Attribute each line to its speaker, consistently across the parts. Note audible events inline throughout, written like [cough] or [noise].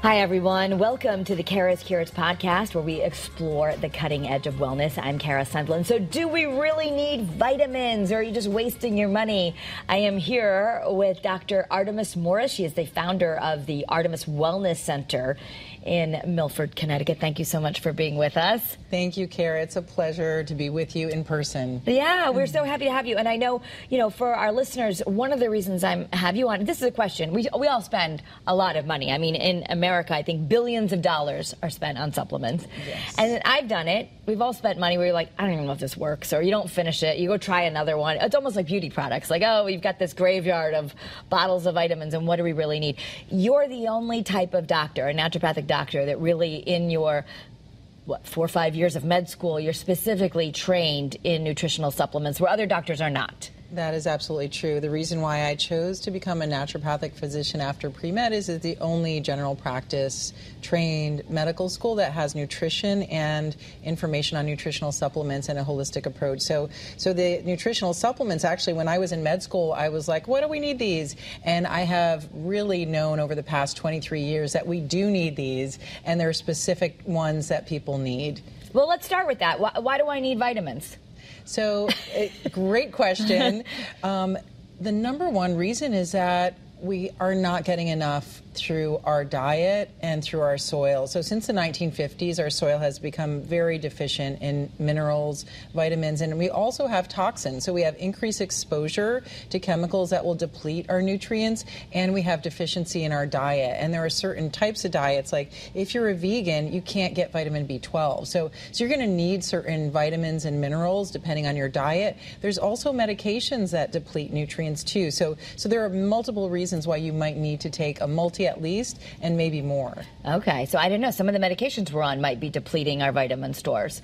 Speaker 1: Hi, everyone. Welcome to the Kara's Curates podcast, where we explore the cutting edge of wellness. I'm Kara Sundlun. So, do we really need vitamins, or are you just wasting your money? I am here with Dr. Artemis Morris. She is the founder of the Artemis Wellness Center in Milford, Connecticut. Thank you so much for being with us.
Speaker 2: Thank you, Kara. It's a pleasure to be with you in person.
Speaker 1: Yeah, we're so happy to have you. And I know, you know, for our listeners, one of the reasons I'm have you on. This is a question. We we all spend a lot of money. I mean, in America, I think billions of dollars are spent on supplements.
Speaker 2: Yes.
Speaker 1: And I've done it. We've all spent money where you're like, I don't even know if this works, or you don't finish it. You go try another one. It's almost like beauty products. Like, oh, we've got this graveyard of bottles of vitamins, and what do we really need? You're the only type of doctor, a naturopathic doctor, that really in your what four or five years of med school, you're specifically trained in nutritional supplements, where other doctors are not.
Speaker 2: That is absolutely true. The reason why I chose to become a naturopathic physician after pre med is it's the only general practice trained medical school that has nutrition and information on nutritional supplements and a holistic approach. So, so the nutritional supplements actually, when I was in med school, I was like, what do we need these? And I have really known over the past 23 years that we do need these, and there are specific ones that people need.
Speaker 1: Well, let's start with that. Why, why do I need vitamins?
Speaker 2: So, eh, great question. [laughs] Um, the number one reason is that we are not getting enough through our diet and through our soil. So, since the 1950s, our soil has become very deficient in minerals, vitamins, and we also have toxins. So, we have increased exposure to chemicals that will deplete our nutrients, and we have deficiency in our diet. And there are certain types of diets, like if you're a vegan, you can't get vitamin B12. So, so you're going to need certain vitamins and minerals depending on your diet. There's also medications that deplete nutrients too. So, so there are multiple reasons why you might need to take a multi at least, and maybe more.
Speaker 1: Okay, so I didn't know some of the medications we're on might be depleting our vitamin stores.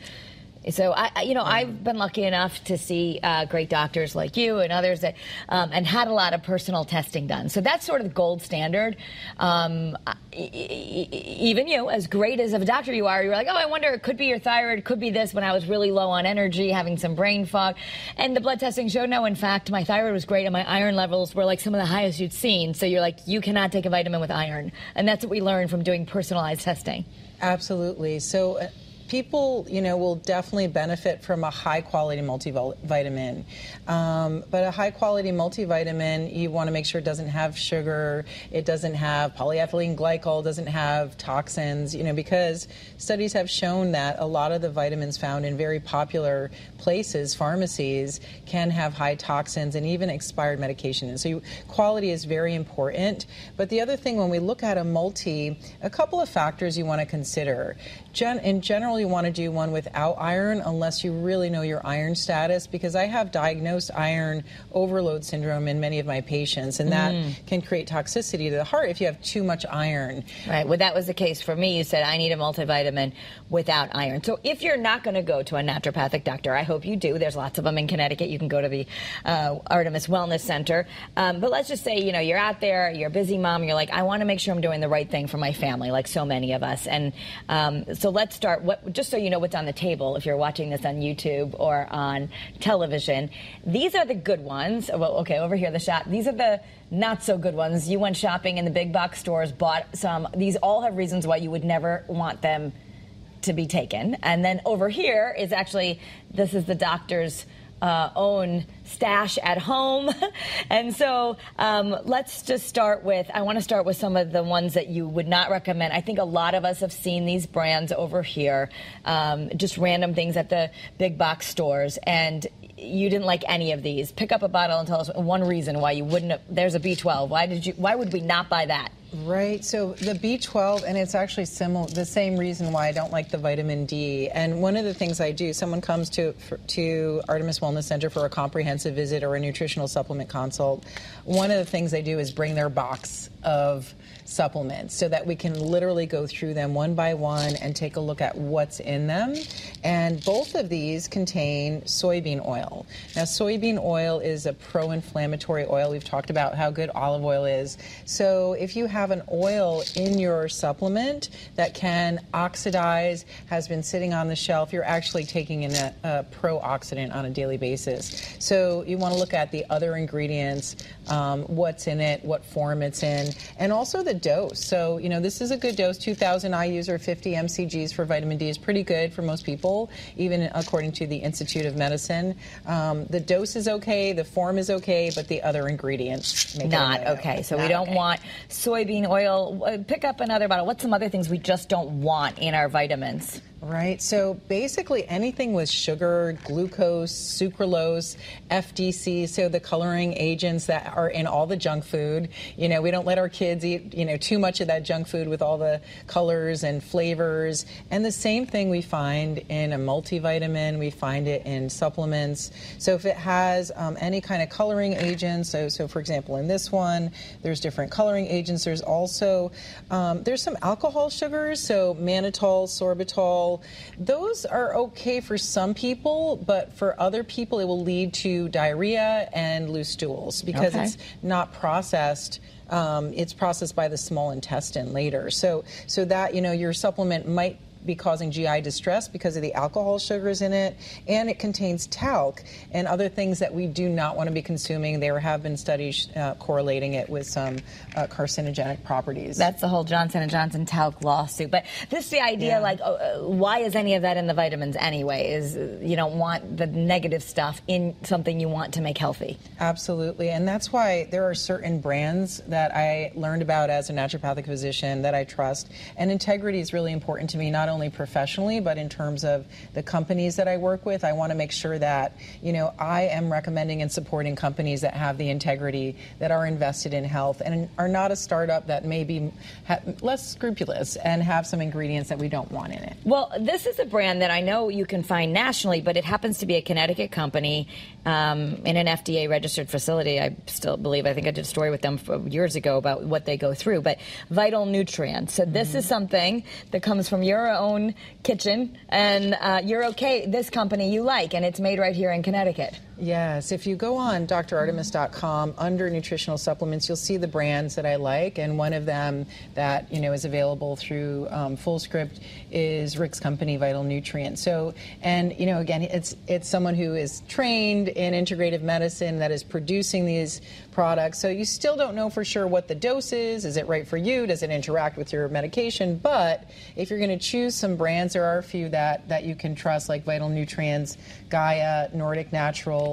Speaker 1: So I, you know, I've been lucky enough to see uh, great doctors like you and others that, um, and had a lot of personal testing done. So that's sort of the gold standard. Um, even you, as great as of a doctor you are, you're like, oh, I wonder, it could be your thyroid, it could be this. When I was really low on energy, having some brain fog, and the blood testing showed no. In fact, my thyroid was great, and my iron levels were like some of the highest you'd seen. So you're like, you cannot take a vitamin with iron, and that's what we learned from doing personalized testing.
Speaker 2: Absolutely. So uh, people, you know, will definitely benefit from a high quality multivitamin. Um, but a high quality multivitamin, you want to make sure it doesn't have sugar, it doesn't have polyethylene glycol, doesn't have toxins, you know, because studies have shown that a lot of the vitamins found in very popular places, pharmacies, can have high toxins and even expired medication. So you, quality is very important. But the other thing when we look at a multi, a couple of factors you want to consider. Gen- in general, you want to do one without iron unless you really know your iron status because I have diagnosed iron overload syndrome in many of my patients, and that mm. can create toxicity to the heart if you have too much iron.
Speaker 1: Right. Well, that was the case for me. You said I need a multivitamin without iron. So if you're not going to go to a naturopathic doctor, I hope you do. There's lots of them in Connecticut. You can go to the uh, Artemis Wellness Center. Um, but let's just say, you know, you're out there, you're a busy mom, you're like, I want to make sure I'm doing the right thing for my family, like so many of us. And um, so let's start. What, just so you know what's on the table, if you're watching this on YouTube or on television, these are the good ones. Well, okay, over here, the shot. These are the not so good ones. You went shopping in the big box stores, bought some. These all have reasons why you would never want them to be taken. And then over here is actually this is the doctor's uh, own stash at home. [laughs] and so um, let's just start with I want to start with some of the ones that you would not recommend. I think a lot of us have seen these brands over here, um, just random things at the big box stores. And you didn't like any of these. Pick up a bottle and tell us one reason why you wouldn't. Have, there's a B12. Why did you? Why would we not buy that?
Speaker 2: Right. So the B12, and it's actually similar. The same reason why I don't like the vitamin D. And one of the things I do, someone comes to for, to Artemis Wellness Center for a comprehensive visit or a nutritional supplement consult. One of the things I do is bring their box of supplements so that we can literally go through them one by one and take a look at what's in them. And both of these contain soybean oil. Now, soybean oil is a pro inflammatory oil. We've talked about how good olive oil is. So if you have an oil in your supplement that can oxidize, has been sitting on the shelf, you're actually taking in a, a pro-oxidant on a daily basis. So you want to look at the other ingredients, um, what's in it, what form it's in, and also the dose. So, you know, this is a good dose. 2,000 IUs or 50 mcgs for vitamin D is pretty good for most people, even according to the Institute of Medicine. Um, the dose is okay, the form is okay, but the other ingredients make
Speaker 1: not
Speaker 2: it
Speaker 1: okay. So we don't
Speaker 2: okay.
Speaker 1: want soybean oil. Uh, Pick up another bottle. What's some other things we just don't want in our vitamins?
Speaker 2: Right. So basically, anything with sugar, glucose, sucralose, FDC, so the coloring agents that are in all the junk food. You know, we don't let our kids eat, you know, too much of that junk food with all the colors and flavors. And the same thing we find in a multivitamin, we find it in supplements. So if it has um, any kind of coloring agent, so, so for example, in this one, there's different coloring agents. There's also, um, there's some alcohol sugars, so mannitol, sorbitol. Those are okay for some people, but for other people, it will lead to diarrhea and loose stools because
Speaker 1: Okay.
Speaker 2: it's not processed. Um, it's processed by the small intestine later. So, so that you know, your supplement might be causing GI distress because of the alcohol sugars in it, and it contains talc and other things that we do not want to be consuming. There have been studies uh, correlating it with some uh, carcinogenic properties.
Speaker 1: That's the whole Johnson and Johnson talc lawsuit. But this is the idea,
Speaker 2: Yeah.
Speaker 1: like, uh, why is any of that in the vitamins anyway? Is uh, you don't want the negative stuff in something you want to make healthy.
Speaker 2: Absolutely. And that's why there are certain brands that I learned about as a naturopathic physician that I trust. And integrity is really important to me, not only professionally, but in terms of the companies that I work with. I want to make sure that, you know, I am recommending and supporting companies that have the integrity, that are invested in health, and are not a startup that may be ha- less scrupulous and have some ingredients that we don't want in it.
Speaker 1: Well, this is a brand that I know you can find nationally, but it happens to be a Connecticut company um, in an FDA registered facility. I still believe, I think I did a story with them years ago about what they go through, but Vital Nutrients. So this is something that comes from your own kitchen, and uh, you're okay. This company you like, and it's made right here in Connecticut.
Speaker 2: Yes, if you go on drartemis.com under nutritional supplements, you'll see the brands that I like, and one of them that you know is available through um, FullScript is Rick's company, Vital Nutrient. So, and you know, again, it's it's someone who is trained in integrative medicine that is producing these products. So you still don't know for sure what the dose is. Is it right for you? Does it interact with your medication? But if you're going to choose some brands, there are a few that that you can trust, like Vital Nutrients, Gaia, Nordic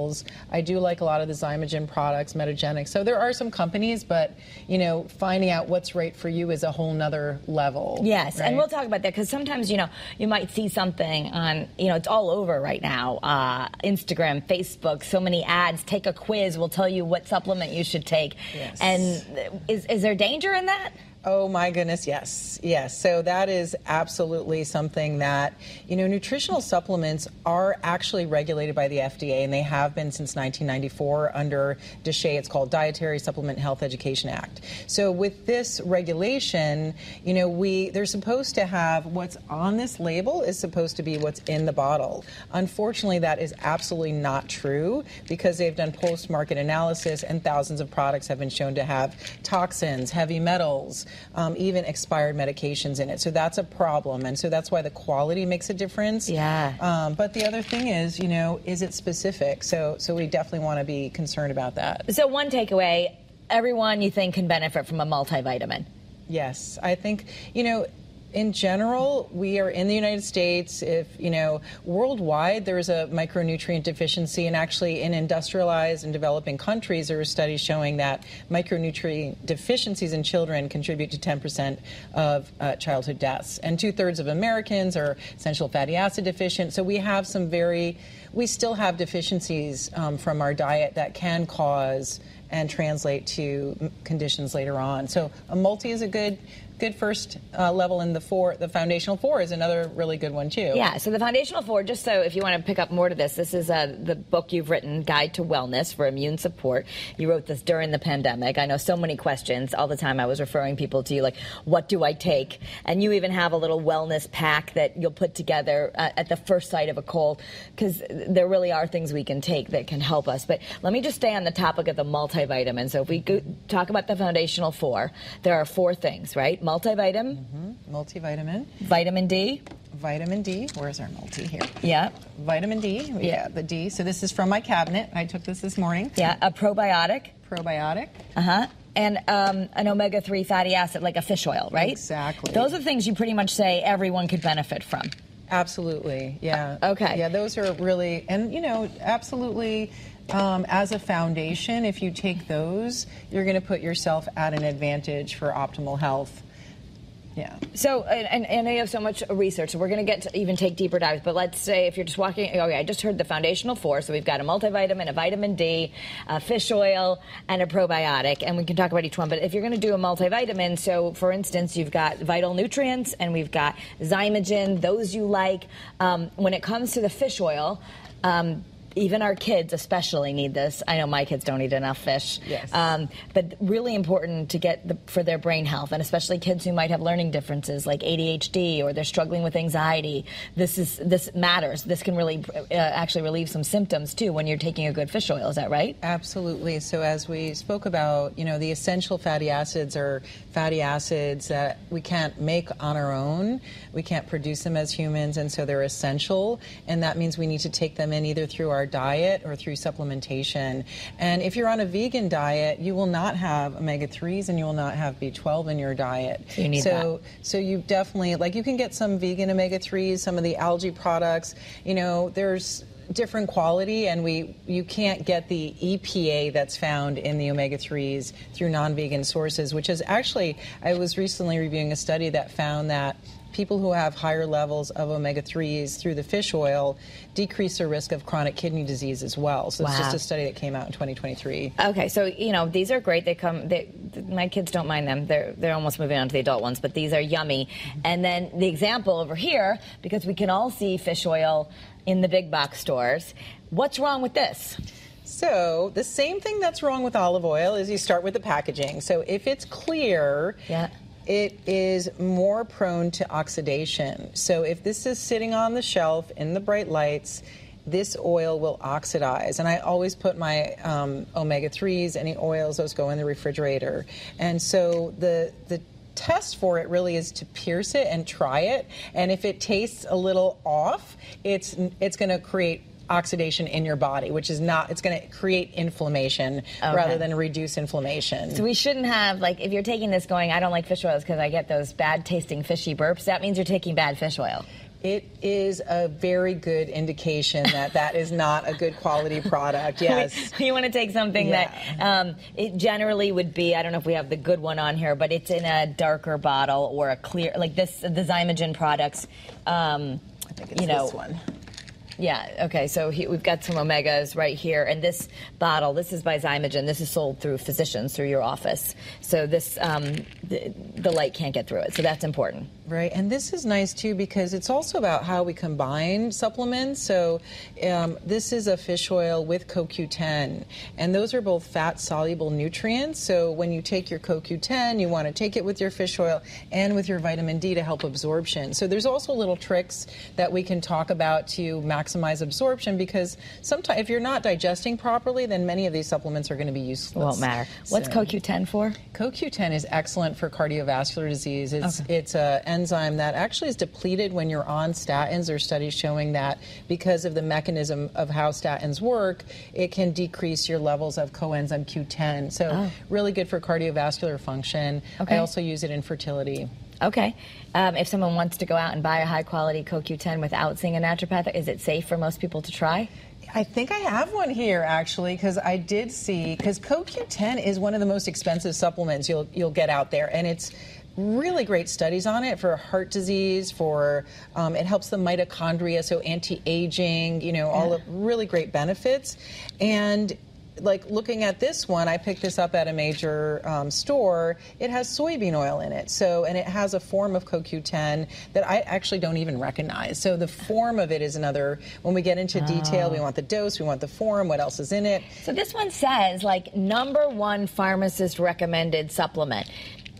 Speaker 2: Naturals. I do like a lot of the Xymogen products, Metagenic. So there are some companies, but you know, finding out what's right for you is a whole nother level.
Speaker 1: Yes, and we'll talk about that because sometimes you know you might see something on you know it's all over right now, uh, Instagram, Facebook, so many ads. Take a quiz, will tell you what supplement you should take.
Speaker 2: Yes.
Speaker 1: And is is there danger in that?
Speaker 2: Oh my goodness, yes, yes. So that is absolutely something that, you know, nutritional supplements are actually regulated by the FDA and they have been since 1994 under DSHEA. It's called Dietary Supplement Health Education Act. So with this regulation, you know, we, they're supposed to have what's on this label is supposed to be what's in the bottle. Unfortunately, that is absolutely not true because they've done post-market analysis and thousands of products have been shown to have toxins, heavy metals, um, even expired medications in it. So that's a problem, and so that's why the quality makes a difference.
Speaker 1: Yeah.
Speaker 2: Um, but the other thing is, you know, is it specific? So so we definitely want to be concerned about that.
Speaker 1: So one takeaway: everyone you think can benefit from a multivitamin.
Speaker 2: Yes, I think you know. In general, we are in the United States. If you know, worldwide, there's a micronutrient deficiency, and actually, in industrialized and developing countries, there are studies showing that micronutrient deficiencies in children contribute to 10% of uh, childhood deaths, and two thirds of Americans are essential fatty acid deficient. So we have some very, we still have deficiencies um, from our diet that can cause and translate to conditions later on. So a multi is a good good first uh, level, and the four, the foundational four, is another really good one too.
Speaker 1: Yeah, so the foundational four, just so if you want to pick up more to this, this is uh, the book you've written, Guide to Wellness for Immune Support. You wrote this during the pandemic. I know so many questions. All the time I was referring people to you, like, what do I take? And you even have a little wellness pack that you'll put together uh, at the first sight of a cold, because there really are things we can take that can help us. But let me just stay on the topic of the multivitamin. So if we go, talk about the foundational four, there are four things, right?
Speaker 2: Mm-hmm. Multivitamin,
Speaker 1: vitamin D.
Speaker 2: vitamin D. Where's our multi here?
Speaker 1: Yeah.
Speaker 2: Vitamin D. Yeah, the D. So this is from my cabinet. I took this this morning.
Speaker 1: Yeah. A probiotic.
Speaker 2: Probiotic.
Speaker 1: Uh huh. And um, an omega 3 fatty acid, like a fish oil, right?
Speaker 2: Exactly.
Speaker 1: Those are things you pretty much say everyone could benefit from.
Speaker 2: Absolutely, yeah.
Speaker 1: Uh, okay.
Speaker 2: Yeah, those are really, and you know, absolutely. Um, as a foundation, if you take those, you're going to put yourself at an advantage for optimal health. Yeah.
Speaker 1: So, and, and, I have so much research, so we're going to get to even take deeper dives. But let's say if you're just walking, okay, I just heard the foundational four. So we've got a multivitamin, a vitamin D, a fish oil, and a probiotic. And we can talk about each one. But if you're going to do a multivitamin, so for instance, you've got vital nutrients and we've got Xymogen, those you like. Um, when it comes to the fish oil, um, even our kids especially need this. I know my kids don't eat enough fish.
Speaker 2: Yes.
Speaker 1: Um, but really important to get the, for their brain health, and especially kids who might have learning differences like ADHD or they're struggling with anxiety. This is this matters. This can really uh, actually relieve some symptoms too when you're taking a good fish oil. Is that right?
Speaker 2: Absolutely. So as we spoke about, you know, the essential fatty acids are fatty acids that we can't make on our own. We can't produce them as humans, and so they're essential. And that means we need to take them in either through our diet or through supplementation. And if you're on a vegan diet, you will not have omega 3s and you will not have B12 in your diet.
Speaker 1: So you need
Speaker 2: so, so you definitely, like, you can get some vegan omega 3s, some of the algae products. You know, there's different quality and we you can't get the EPA that's found in the omega 3s through non-vegan sources which is actually I was recently reviewing a study that found that people who have higher levels of omega 3s through the fish oil decrease their risk of chronic kidney disease as well so it's just a study that came out in 2023
Speaker 1: Okay, so you know these are great. They come. They, my kids don't mind them. They're they're almost moving on to the adult ones, but these are yummy. Mm-hmm. And then the example over here, because we can all see fish oil in the big box stores. What's wrong with this?
Speaker 2: So the same thing that's wrong with olive oil is you start with the packaging. So if it's clear,
Speaker 1: Yeah.
Speaker 2: It is more prone to oxidation. So if this is sitting on the shelf in the bright lights, this oil will oxidize. And I always put my um, omega 3s, any oils, those go in the refrigerator. And so the, the test for it really is to pierce it and try it. And if it tastes a little off, it's, it's going to create oxidation in your body, which is not, it's going to create inflammation rather than reduce inflammation.
Speaker 1: So we shouldn't have like if you're taking this going. I don't like fish oils because I get those bad tasting fishy burps. That means you're taking bad fish oil.
Speaker 2: It is a very good indication that that is not a good quality product. [laughs] Yes.
Speaker 1: you want to take something
Speaker 2: Yeah.
Speaker 1: that um, it generally would be. I don't know if we have the good one on here, but it's in a darker bottle or a clear, like this. The Xymogen products. Um,
Speaker 2: I think it's
Speaker 1: you know,
Speaker 2: this one.
Speaker 1: Yeah. Okay. So he, we've got some omegas right here, and this bottle. This is by Xymogen. This is sold through physicians through your office. So this um, the, the light can't get through it. So that's important.
Speaker 2: Right, and this is nice too because it's also about how we combine supplements. So, um, this is a fish oil with CoQ10, and those are both fat soluble nutrients. So, when you take your CoQ10, you want to take it with your fish oil and with your vitamin D to help absorption. So, there's also little tricks that we can talk about to maximize absorption because sometimes if you're not digesting properly, then many of these supplements are going to be useless.
Speaker 1: Won't matter. What's
Speaker 2: So-
Speaker 1: CoQ10 for?
Speaker 2: CoQ10 is excellent for cardiovascular disease. It's it's a enzyme that actually is depleted when you're on statins. There are studies showing that because of the mechanism of how statins work, it can decrease your levels of coenzyme Q10. So really good for cardiovascular function.
Speaker 1: Okay.
Speaker 2: I also use it in fertility.
Speaker 1: Okay. Um, if someone wants to go out and buy a high quality CoQ10 without seeing a naturopath, is it safe for most people to try?
Speaker 2: I think I have one here actually because I did see because CoQ10 is one of the most expensive supplements you'll you'll get out there, and it's really great studies on it for heart disease. For um, it helps the mitochondria, so anti-aging. You know, all of really great benefits, and. Like looking at this one, I picked this up at a major um, store. It has soybean oil in it, so and it has a form of CoQ10 that I actually don't even recognize. So the form of it is another. When we get into detail, we want the dose, we want the form, what else is in it.
Speaker 1: So this one says like number one pharmacist recommended supplement.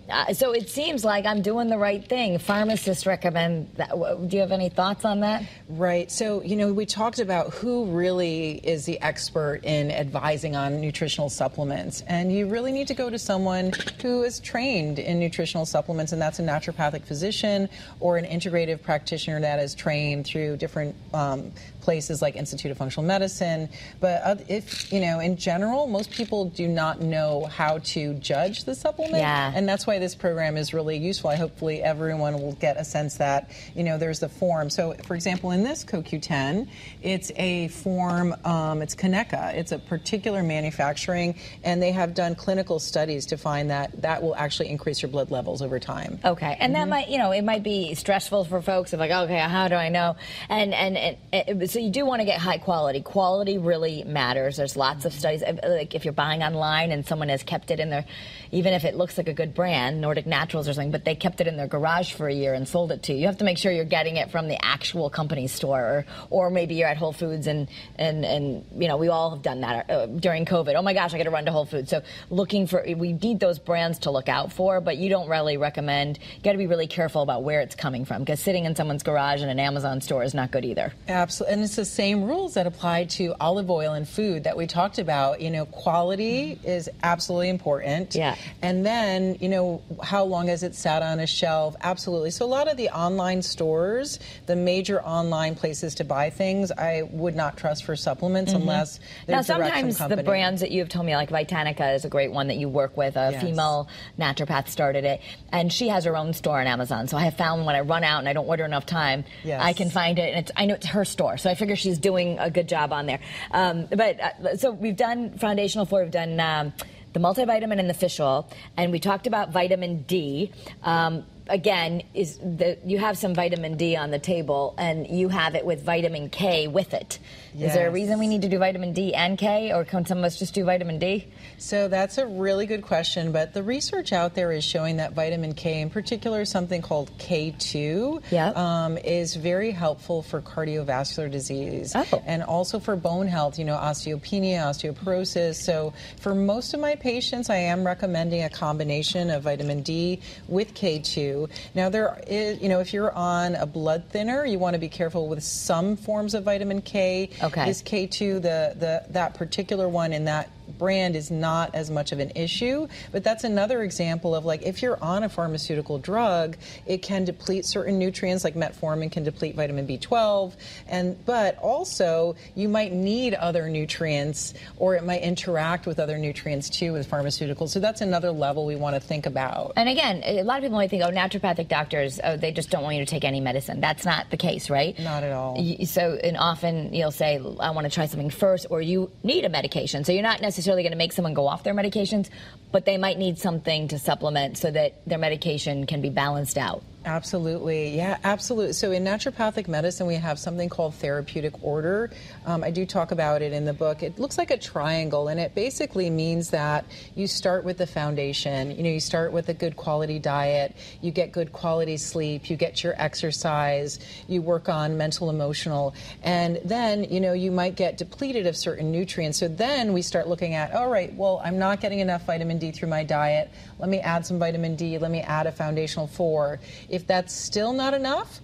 Speaker 1: Uh, so it seems like I'm doing the right thing. Pharmacists recommend that. Do you have any thoughts on that?
Speaker 2: Right. So, you know, we talked about who really is the expert in advising on nutritional supplements. And you really need to go to someone who is trained in nutritional supplements, and that's a naturopathic physician or an integrative practitioner that is trained through different um, places like Institute of Functional Medicine. But if, you know, in general, most people do not know how to judge the supplement.
Speaker 1: Yeah.
Speaker 2: And that's why this program is really useful. I hopefully everyone will get a sense that, you know, there's the form. So, for example, in this CoQ10, it's a form, um, it's Kaneka. It's a particular manufacturing, and they have done clinical studies to find that that will actually increase your blood levels over time.
Speaker 1: Okay, and that
Speaker 2: Mm-hmm.
Speaker 1: might, you know, it might be stressful for folks of like, okay, how do I know? And and, and, and so you do want to get high quality. Quality really matters. There's lots of studies. uh, Like if you're buying online and someone has kept it in their, even if it looks like a good brand, Nordic Naturals or something, but they kept it in their garage for a year and sold it to you. You have to make sure you're getting it from the actual company store, or, or maybe you're at Whole Foods and and and you know we all have done that uh, during COVID. Oh my gosh, I got to run to Whole Foods. So looking for we need those brands to look out for, but you don't really recommend. You got to be really careful about where it's coming from because sitting in someone's garage in an Amazon store is not good either.
Speaker 2: Absolutely, and it's the same rules that apply to olive oil and food that we talked about. You know, quality is absolutely important.
Speaker 1: Yeah.
Speaker 2: And then, you know, how long has it sat on a shelf? Absolutely. So a lot of the online stores, the major online places to buy things, I would not trust for supplements mm-hmm. unless they're
Speaker 1: Now,
Speaker 2: direct from
Speaker 1: sometimes the brands that you've told me, like Vitanica, is a great one that you work with. A
Speaker 2: Yes.
Speaker 1: female naturopath started it, and she has her own store on Amazon. So I have found when I run out and I don't order enough time,
Speaker 2: Yes.
Speaker 1: I can find it, and it's I know it's her store. So I figure she's doing a good job on there. Um, but uh, so we've done foundational four, we've done. Um, the multivitamin and the fish oil, and we talked about vitamin D. Um, again, is the you have some vitamin D on the table, and you have it with vitamin K with it. Is there a reason we need to do vitamin D and K, or can some of us just do vitamin D?
Speaker 2: So that's a really good question, but the research out there is showing that vitamin K, in particular, something called K2,
Speaker 1: Yep.
Speaker 2: um, is very helpful for cardiovascular disease
Speaker 1: Oh.
Speaker 2: and also for bone health. You know, osteopenia, osteoporosis. So for most of my patients, I am recommending a combination of vitamin D with K2. Now there is, you know, if you're on a blood thinner, you want to be careful with some forms of vitamin K.
Speaker 1: Okay.
Speaker 2: Is K2, the, the that particular one in that brand is not as much of an issue. But that's another example of like if you're on a pharmaceutical drug, it can deplete certain nutrients, like metformin can deplete vitamin B12, and but also you might need other nutrients, or it might interact with other nutrients too with pharmaceuticals. So that's another level we want to think about.
Speaker 1: And again, a lot of people might think, oh, naturopathic doctors, oh, they just don't want you to take any medicine. That's not the case, right?
Speaker 2: Not at all.
Speaker 1: So, and often you'll say, I want to try something first, or you need a medication. So you're not necessarily going to make someone go off their medications, but they might need something to supplement so that their medication can be balanced out.
Speaker 2: Absolutely. Yeah, absolutely. So in naturopathic medicine, we have something called therapeutic order. Um, I do talk about it in the book. It looks like a triangle, and it basically means that you start with the foundation. You know, you start with a good quality diet, you get good quality sleep, you get your exercise, you work on mental, emotional, and then, you know, you might get depleted of certain nutrients. So then we start looking at, all right, well, I'm not getting enough vitamin D through my diet. Let me add some vitamin D. Let me add a foundational four. If that's still not enough,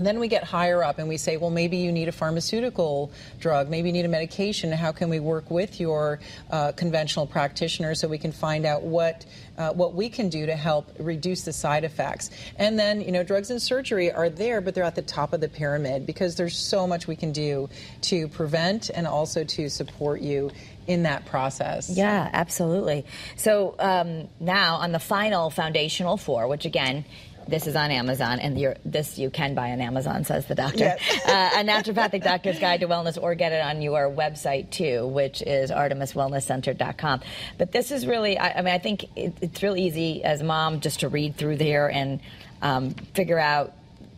Speaker 2: then we get higher up and we say, well, maybe you need a pharmaceutical drug, maybe you need a medication. How can we work with your uh, conventional practitioner so we can find out what uh, what we can do to help reduce the side effects? And then, you know, drugs and surgery are there, but they're at the top of the pyramid because there's so much we can do to prevent and also to support you in that process.
Speaker 1: Yeah, absolutely. So um, now on the final foundational four, which again, this is on Amazon, and you're, this you can buy on Amazon, says the doctor.
Speaker 2: Yes. [laughs]
Speaker 1: uh, a naturopathic doctor's guide to wellness, or get it on your website too, which is artemiswellnesscenter.com. But this is really, I, I mean, I think it, it's really easy as mom just to read through there and um, figure out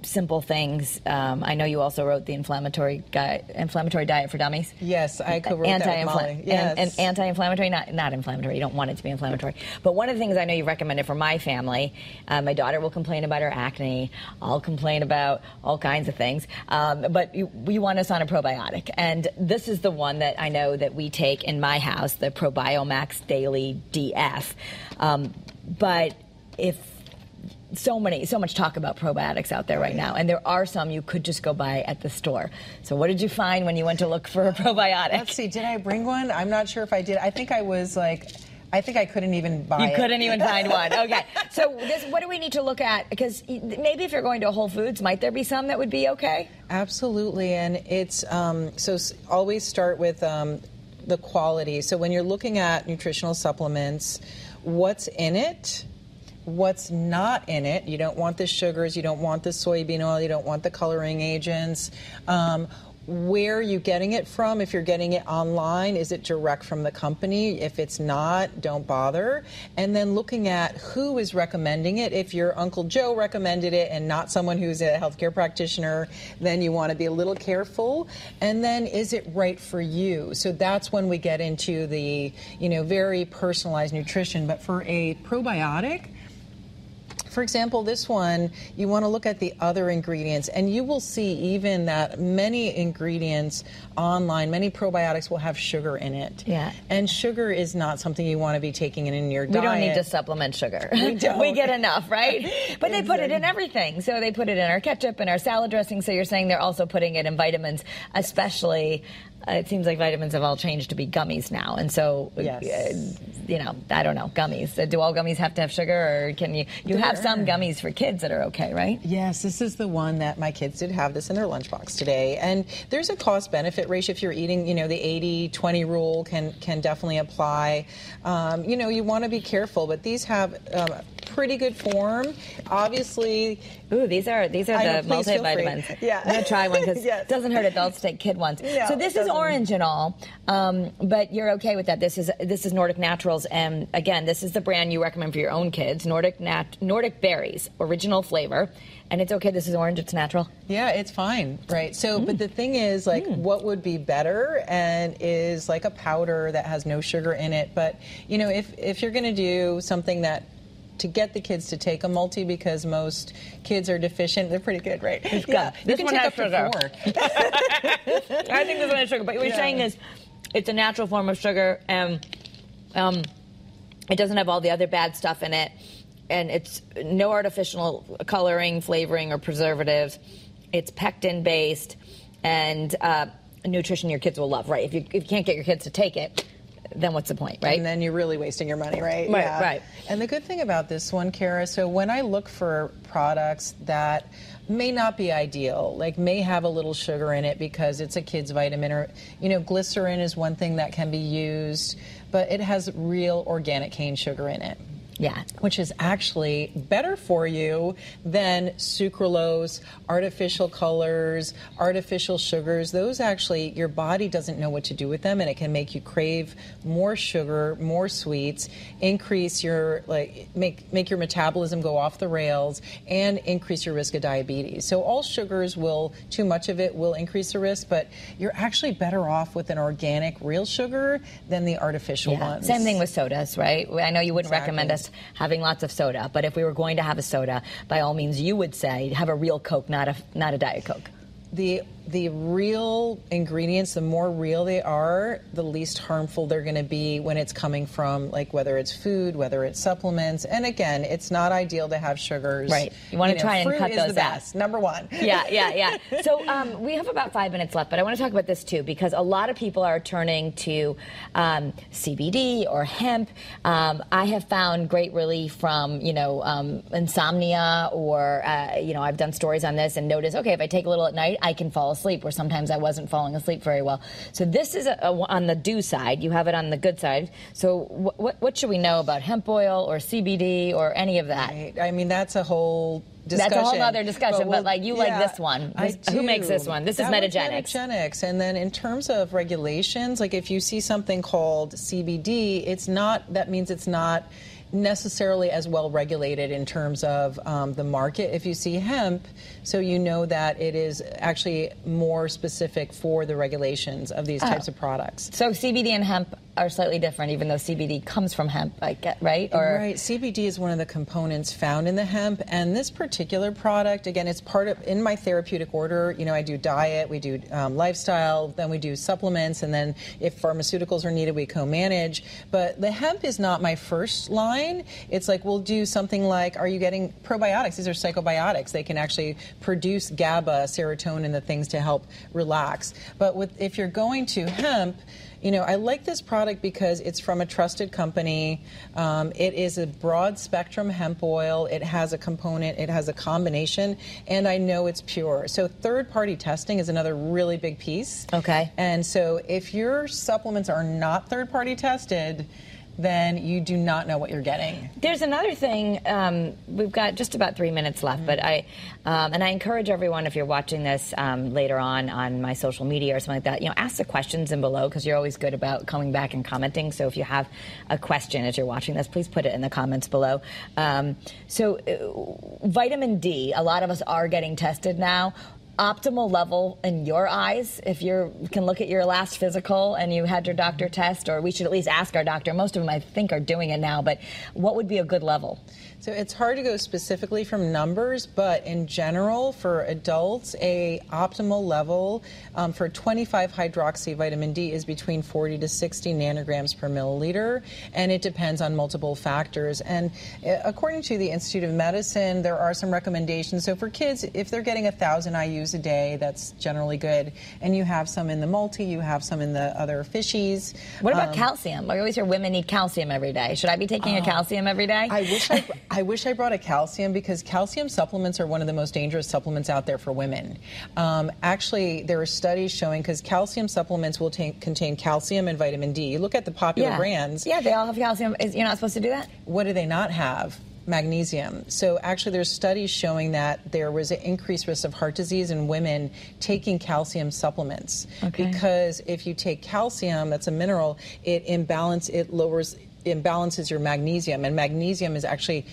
Speaker 1: simple things. Um, I know you also wrote the inflammatory guide, inflammatory diet for dummies.
Speaker 2: Yes, I co-wrote that
Speaker 1: Anti-infla-
Speaker 2: Molly. Yes.
Speaker 1: and, and anti-inflammatory, not not inflammatory. You don't want it to be inflammatory. But one of the things I know you recommended for my family, uh, my daughter will complain about her acne. I'll complain about all kinds of things. Um, but you, you want us on a probiotic, and this is the one that I know that we take in my house, the Probiomax Daily DF. Um, but if so many, so much talk about probiotics out there right now, and there are some you could just go buy at the store. So, what did you find when you went to look for a probiotic?
Speaker 2: Let's see. Did I bring one? I'm not sure if I did. I think I was like. I think I couldn't even buy
Speaker 1: You
Speaker 2: it.
Speaker 1: couldn't even [laughs] find one. Okay. So, this, what do we need to look at? Because maybe if you're going to Whole Foods, might there be some that would be okay?
Speaker 2: Absolutely, and it's um, so always start with um, the quality. So when you're looking at nutritional supplements, what's in it? What's not in it? You don't want the sugars, you don't want the soybean oil, you don't want the coloring agents. Um, where are you getting it from? If you're getting it online, is it direct from the company? If it's not, don't bother. And then looking at who is recommending it. If your Uncle Joe recommended it and not someone who's a healthcare practitioner, then you want to be a little careful. And then is it right for you? So that's when we get into the, you know, very personalized nutrition. But for a probiotic, for example, this one, you want to look at the other ingredients, and you will see even that many ingredients online, many probiotics will have sugar in it.
Speaker 1: Yeah.
Speaker 2: And sugar is not something you want to be taking in, in your
Speaker 1: We
Speaker 2: diet.
Speaker 1: We don't need to supplement sugar.
Speaker 2: We [laughs] don't.
Speaker 1: we get enough, right? [laughs] But they put it in everything. So they put it in our ketchup and our salad dressing. So you're saying they're also putting it in vitamins, especially. Uh, it seems like vitamins have all changed to be gummies now, and so
Speaker 2: Yes.
Speaker 1: uh, you know, I don't know, gummies. Uh, do all gummies have to have sugar, or can you? You have some gummies for kids that are okay, right?
Speaker 2: Yes, this is the one that my kids did have this in their lunchbox today. And there's a cost benefit ratio if you're eating, you know, the 80 20 rule can, can definitely apply. Um, you know, you want to be careful, but these have um, pretty good form. Obviously,
Speaker 1: Ooh, these are these are
Speaker 2: know,
Speaker 1: the
Speaker 2: please feel free.
Speaker 1: multivitamins.
Speaker 2: Yeah.
Speaker 1: I'm gonna try one because [laughs]
Speaker 2: Yes.
Speaker 1: it doesn't hurt adults to take kid ones.
Speaker 2: No,
Speaker 1: so this is orange and all, um, but you're okay with that. This is this is Nordic Naturals, and again, this is the brand you recommend for your own kids. Nordic Nat Nordic Berries, original flavor, and it's okay. This is orange. It's natural.
Speaker 2: Yeah, it's fine, right? So,
Speaker 1: Mm.
Speaker 2: but the thing is, like, what would be better and is like a powder that has no sugar in it. But you know, if if you're going to do something that to get the kids to take a multi because most kids are deficient, they're pretty good, right? Yeah, you
Speaker 1: This
Speaker 2: can
Speaker 1: one
Speaker 2: take
Speaker 1: has sugar. [laughs] [laughs] I think this one has sugar, but what you're
Speaker 2: Yeah.
Speaker 1: saying is it's a natural form of sugar, and um, it doesn't have all the other bad stuff in it, and it's no artificial coloring, flavoring, or preservatives. It's pectin based, and uh, nutrition your kids will love. Right? If you, if you can't get your kids to take it, then what's the point, right?
Speaker 2: And then you're really wasting your money, right?
Speaker 1: Right, right.
Speaker 2: And the good thing about this one, Kara, so when I look for products that may not be ideal, like may have a little sugar in it because it's a kid's vitamin, or, you know, glycerin is one thing that can be used, but it has real organic cane sugar in it.
Speaker 1: Yeah.
Speaker 2: Which is actually better for you than sucralose, artificial colors, artificial sugars. Those actually, your body doesn't know what to do with them, and it can make you crave more sugar, more sweets, increase your like make make your metabolism go off the rails, and increase your risk of diabetes. So all sugars will too much of it will increase the risk, but you're actually better off with an organic, real sugar than the artificial
Speaker 1: Yeah.
Speaker 2: ones.
Speaker 1: Same thing with sodas, right? I know you wouldn't
Speaker 2: Exactly.
Speaker 1: recommend us having lots of soda, but if we were going to have a soda, by all means, you would say have a real Coke, not a not a Diet Coke.
Speaker 2: the the real ingredients the more real they are the least harmful they're going to be when it's coming from like whether it's food whether it's supplements and again it's not ideal to have sugars
Speaker 1: Right. You wanna
Speaker 2: know,
Speaker 1: try and
Speaker 2: fruit
Speaker 1: cut
Speaker 2: is
Speaker 1: those
Speaker 2: the
Speaker 1: out.
Speaker 2: number one
Speaker 1: yeah, yeah, yeah. [laughs] So um, we have about five minutes left, but I want to talk about this too because a lot of people are turning to um, CBD or hemp. Um, I have found great relief from you know um, insomnia, or uh, you know I've done stories on this and noticed okay if I take a little at night I can fall asleep, where sometimes I wasn't falling asleep very well. So this is a, a, on the do side. You have it on the good side. So wh- what what should we know about hemp oil or CBD or any of that?
Speaker 2: Right. i mean that's a whole discussion.
Speaker 1: That's a whole other discussion, but,
Speaker 2: we'll-
Speaker 1: like, you like this one. This- who makes this one? This is
Speaker 2: That
Speaker 1: Metagenics.
Speaker 2: Metagenics. And then in terms of regulations, like if you see something called CBD, it's not, that means it's not necessarily as well regulated in terms of um, the market. If you see hemp, so you know that it is actually more specific for the regulations of these types of products.
Speaker 1: So CBD and hemp are slightly different, even though CBD comes from hemp, I get, right? Or,
Speaker 2: right. CBD is one of the components found in the hemp, and this particular product, again, it's part of in my therapeutic order. You know, I do diet, we do um, lifestyle, then we do supplements, and then if pharmaceuticals are needed, we co-manage. But the hemp is not my first line. It's like we'll do something like, are you getting probiotics? These are psychobiotics. They can actually produce GABA, serotonin, the things to help relax. But with if you're going to hemp, you know, I like this product because it's from a trusted company. Um, it is a broad spectrum hemp oil. It has a component, it has a combination, and I know it's pure. So, third party testing is another really big piece.
Speaker 1: Okay.
Speaker 2: And so, if your supplements are not third party tested, then you do not know what you're getting.
Speaker 1: There's another thing. Um, we've got just about three minutes left, mm-hmm. but I um, and I encourage everyone if you're watching this um, later on on my social media or something like that, you know, ask the questions in below because you're always good about coming back and commenting. So if you have a question as you're watching this, please put it in the comments below. Um, so uh, vitamin D, a lot of us are getting tested now optimal level in your eyes if you can look at your last physical and you had your doctor test or we should at least ask our doctor most of them i think are doing it now but what would be a good level
Speaker 2: so it's hard to go specifically from numbers, but in general, for adults, a optimal level um, for 25 hydroxy vitamin D is between 40 to 60 nanograms per milliliter, and it depends on multiple factors. And uh, according to the Institute of Medicine, there are some recommendations. So for kids, if they're getting a 1,000 IUs a day, that's generally good. And you have some in the multi, you have some in the other fishies.
Speaker 1: What about um, calcium? I always hear women need calcium every day. Should I be taking uh, a calcium every day?
Speaker 2: I wish I. [laughs] I wish I brought a calcium because calcium supplements are one of the most dangerous supplements out there for women. Um, actually, there are studies showing because calcium supplements will contain calcium and vitamin D. You look at the popular
Speaker 1: yeah.
Speaker 2: brands.
Speaker 1: Yeah, they all have calcium. Is, you're not supposed to do that?
Speaker 2: What do they not have? Magnesium. So actually there's studies showing that there was an increased risk of heart disease in women taking calcium supplements. Okay. Because if you take calcium, that's a mineral, it imbalance it lowers imbalances your magnesium, and magnesium is actually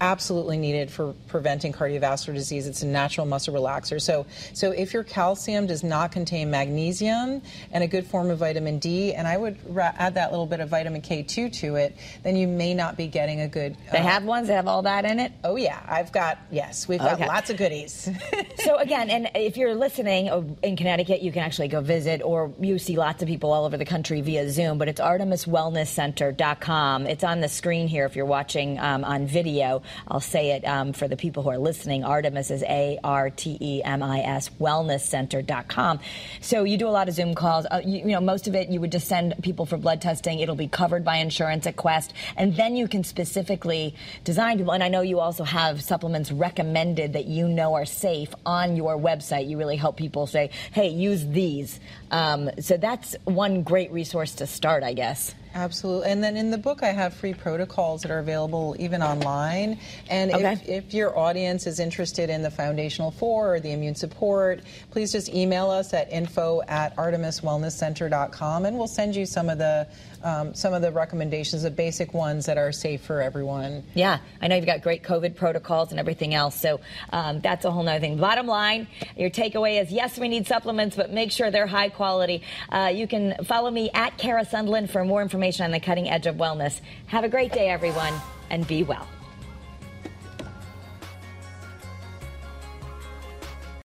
Speaker 2: absolutely needed for preventing cardiovascular disease. It's a natural muscle relaxer. So, so if your calcium does not contain magnesium and a good form of vitamin D, and I would add that little bit of vitamin K2 to it, then you may not be getting a good.
Speaker 1: Uh, they have ones that have all that in it.
Speaker 2: Oh yeah, I've got yes, we've got okay. lots of goodies. [laughs]
Speaker 1: so again, and if you're listening uh, in Connecticut, you can actually go visit, or you see lots of people all over the country via Zoom. But it's ArtemisWellnessCenter.com. It's on the screen here if you're watching um, on video. I'll say it um, for the people who are listening. Artemis is A R T E M I S, wellnesscenter.com. So you do a lot of Zoom calls. Uh, you, you, know, most of it you would just send people for blood testing. It'll be covered by insurance at Quest. And then you can specifically design people. And I know you also have supplements recommended that you know are safe on your website. You really help people say, hey, use these. Um, so that's one great resource to start, I guess.
Speaker 2: Absolutely. And then in the book, I have free protocols that are available even online. And okay. if, if your audience is interested in the foundational four or the immune support, please just email us at info at artemiswellnesscenter.com and we'll send you some of the um, some of the recommendations, the basic ones that are safe for everyone.
Speaker 1: Yeah, I know you've got great COVID protocols and everything else. So um, that's a whole nother thing. Bottom line, your takeaway is yes, we need supplements, but make sure they're high quality. Uh, you can follow me at Kara Sundlun for more information on the cutting edge of wellness. Have a great day, everyone, and be well.